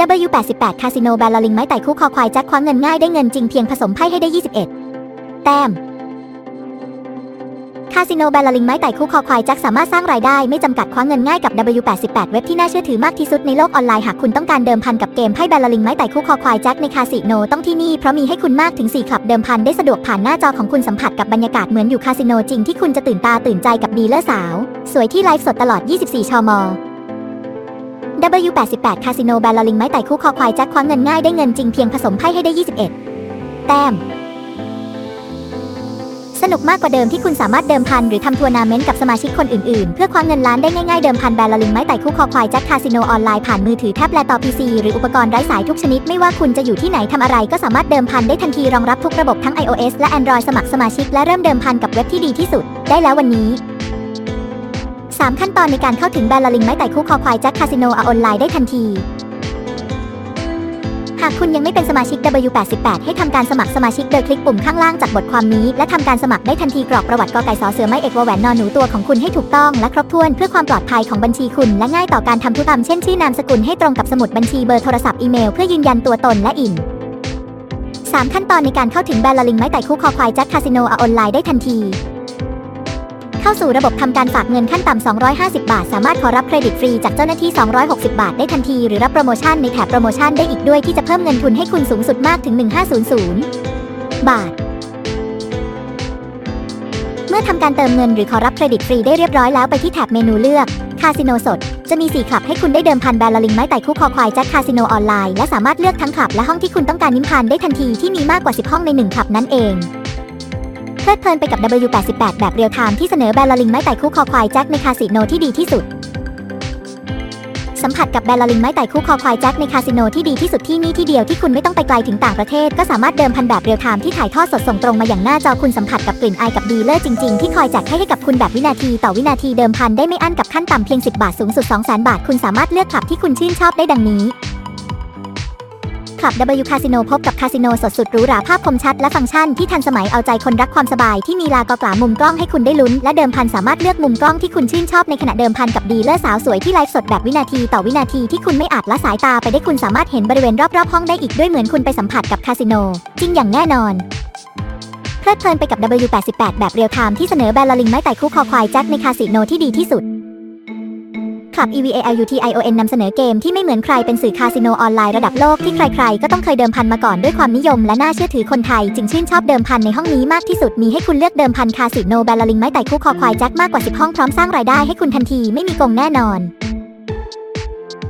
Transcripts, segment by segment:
W88 คาสิโนแบลลิงไม้ไต่คู่คอควายแจ็คคว้าเงินง่ายได้เงินจริงเพียงผสมไพ่ให้ได้ 21 แต้ม คาสิโนแบลลิงไม้ไต่คู่คอควายแจ็คสามารถสร้างรายได้ไม่จำกัดคว้าเงินง่ายกับ W88 เว็บที่น่าเชื่อถือมากที่สุดในโลกออนไลน์หากคุณต้องการเดิมพันกับเกมไพ่แบลลิงไม้ไต่คู่คอควายแจ็คในคาสิโนต้องที่นี่เพราะมีให้คุณมากถึง4คลับเดิมพันได้สะดวกผ่านหน้าจอของคุณสัมผัสกับบรรยากาศเหมือนอยู่คาสิโนจริงที่คุณจะตื่นตาตื่นใจกับดีลเลอร์สาว สวยที่ไลฟ์สดตลอด 24 ชม W88 คาสิโนแบลลิงไม้ไต่คู่คอควายแจ็คคว้าเงินง่ายได้เงินจริงเพียงผสมไพ่ให้ได้ 21 แต้ม สนุกมากกว่าเดิมที่คุณสามารถเดิมพันหรือทำทัวร์นาเมนต์กับสมาชิกคนอื่นๆ เพื่อคว้าเงินล้านได้ง่ายๆเดิมพันแบลลิงไม้ไต่คู่คอควายแจ็คคาสิโนออนไลน์ผ่านมือถือแท็บและต่อพีซีหรืออุปกรณ์ไร้สายทุกชนิดไม่ว่าคุณจะอยู่ที่ไหนทำอะไรก็สามารถเดิมพันได้ทันทีรองรับทุกระบบทั้ง iOS และ Android สมัครสมาชิกและเริ่มเดิมพันกับเว็บที่ดีที่สุด ได้แล้ววันนี้ 3 ขั้นตอนในการเข้าถึงแบลลิงไม้ไต่คู่คอควายแจ็คคาสิโนออนไลน์ได้ทันที หากคุณยังไม่เป็นสมาชิก W88 ให้ทำการสมัครสมาชิกโดยคลิกปุ่มข้างล่างจากบทความนี้ และทำการสมัครได้ทันทีกรอกประวัติกอไก่สอเสือไม่เอกวแหวนนอนหนูตัวของคุณให้ถูกต้องและครบถ้วนเพื่อความปลอดภัยของบัญชีคุณ และง่ายต่อการทำธุรกรรมเช่นชื่อนามสกุลให้ตรงกับสมุดบัญชีเบอร์โทรศัพท์อีเมลเพื่อยืนยันตัวตนและอิน3ขั้นตอนในการเข้าถึงแบลลิงไม้ไต่คู่คอควายแจ็คคาสิโนออนไลน์ได้ทันที เข้าสู่ระบบทำการฝากเงินขั้นต่ำ 250 บาท สามารถขอรับเครดิตฟรีจากเจ้าหน้าที่ 260 บาทได้ทันที หรือรับโปรโมชั่นในแถบโปรโมชั่นได้อีกด้วยที่จะเพิ่มเงินทุนให้คุณสูงสุดมากถึง 1500 บาทเมื่อทำการเติมเงินหรือขอรับเครดิตฟรีได้เรียบร้อยแล้วไปที่แถบเมนูเลือก คาสิโนสด จะมี 4 คลับให้คุณได้เดิมพันแบลลิงไม้ไต่คู่คอควายแจ็คคาสิโนออนไลน์และสามารถเลือกทั้งคลับและห้องที่คุณต้องการเดิมพันได้ทันทีที่มีมากกว่า 10 ห้องใน 1 คลับนั่นเอง เพลิดเพลินไปกับ W88 แบบเรียลไทม์ที่เสนอแบลลิงไม้ไต่คู่คอควายแจ็คในคาสิโนที่ดีที่สุด สัมผัสกับแบลลิงไม้ไต่คู่คอควายแจ็คในคาสิโนที่ดีที่สุดที่นี่ที่เดียวที่คุณไม่ต้องไปไกลถึงต่างประเทศ ก็สามารถเดิมพันแบบเรียลไทม์ที่ถ่ายทอดสดส่งตรงมาอย่างหน้าจอคุณสัมผัสกับกลิ่นอายกับดีเลอร์จริงๆที่คอยแจกไพ่ให้กับคุณแบบวินาทีต่อวินาทีเดิมพันได้ไม่อั้นกับขั้นต่ำเพียง 10 บาทสูงสุด 200,000 บาท คุณสามารถเลือกคลับที่คุณชื่นชอบได้ดังนี้ คลับ W Casino พบกับคาสิโนสดสุดหรูหราภาพคมชัดและฟังก์ชันที่ทันสมัยเอาใจคนรักความสบายที่มีหลากหลายมุมกล้องให้คุณได้ลุ้น และเดิมพันสามารถเลือกมุมกล้องที่คุณชื่นชอบในขณะเดิมพันกับดีเลอร์สาวสวยที่ไลฟ์สดแบบวินาทีต่อวินาทีที่คุณไม่อาจละสายตาไปได้คุณสามารถเห็นบริเวณรอบๆห้องได้อีกด้วยเหมือนคุณไปสัมผัสกับคาสิโนจริงอย่างแน่นอนเพลิดเพลินไปกับ W88 แบบเรียลไทม์ที่เสนอแบลลิงไม้ไต่คู่คอควายแจ็คในคาสิโนที่ดีที่สุด คลับ Evolution นำเสนอเกมที่ไม่เหมือนใครเป็นสื่อคาสิโนออนไลน์ระดับโลกที่ใครๆ ก็ต้องเคยเดิมพันมาก่อนด้วยความนิยมและน่าเชื่อถือคนไทย จึงชื่นชอบเดิมพันในห้องนี้มากที่สุดมีให้คุณเลือกเดิมพันคาสิโนแบลลิงไม้ไต่คู่คอควายแจ็คมากกว่า 10 ห้องพร้อมสร้างรายได้ให้คุณทันทีไม่มีโกงแน่นอน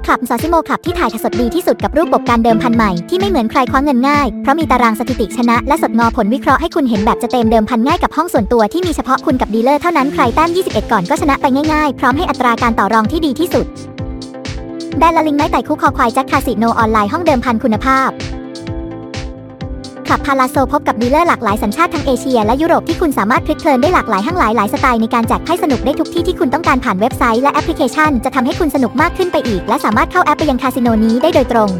คลับซอซิโมคลับที่ถ่ายสดดีที่สุดกับรูปแบบการเดิมพันใหม่ที่ไม่เหมือนใครคว้าเงินง่าย เพราะมีตารางสถิติชนะและแสดงผลวิเคราะห์ให้คุณเห็นแบบจัดเต็มเดิมพันง่ายกับห้องส่วนตัวที่มีเฉพาะคุณกับดีลเลอร์เท่านั้นใครแต้ม21 ก่อนก็ชนะไปง่ายๆ พร้อมให้อัตราการต่อรองที่ดีที่สุดแบลลิงไม้ไต่คู่คอควายแจ็คคาสิโนออนไลน์ห้องเดิมพันคุณภาพ คลับพาลาโซพบกับดีลเลอร์หลากหลายสัญชาติทั้งเอเชียและยุโรปที่คุณสามารถเพลิดเพลินได้หลากหลายห้างหลายหลายสไตล์ในการแจกไพ่สนุกได้ทุกที่ที่คุณต้องการผ่านเว็บไซต์และแอปพลิเคชัน จะทำให้คุณสนุกมากขึ้นไปอีก และสามารถเข้าแอปไปยังคาสิโนนี้ได้โดยตรง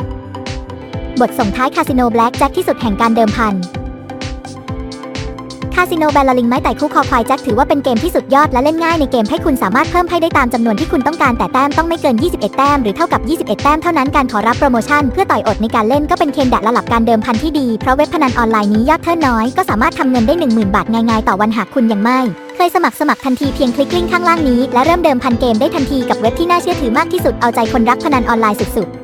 บทส่งท้ายคาสิโนแบล็กแจ็คที่สุดแห่งการเดิมพัน คาสิโนแบลลิงไม้ไต่คู่คอควายแจ็คถือว่าเป็นเกมที่สุดยอดและเล่นง่ายในเกมให้คุณสามารถเพิ่มไพ่ได้ตามจำนวนที่คุณต้องการแต่แต้มต้องไม่เกิน 21 แต้มหรือเท่ากับ 21 แต้มเท่านั้นการขอรับโปรโมชั่นเพื่อต่อยอดในการเล่นก็เป็นเคนดะระดับการเดิมพันที่ดีเพราะเว็บพนันออนไลน์นี้ยอด turn น้อยก็สามารถทำเงินได้ 10,000 บาทง่ายๆต่อวันหากคุณยังไม่เคยสมัครสมัครทันทีเพียงคลิกลิงก์ข้างล่างนี้และเริ่มเดิมพันเกมได้ทันทีกับเว็บที่น่าเชื่อถือมากที่สุดเอาใจคนรักพนันออนไลน์สุดๆ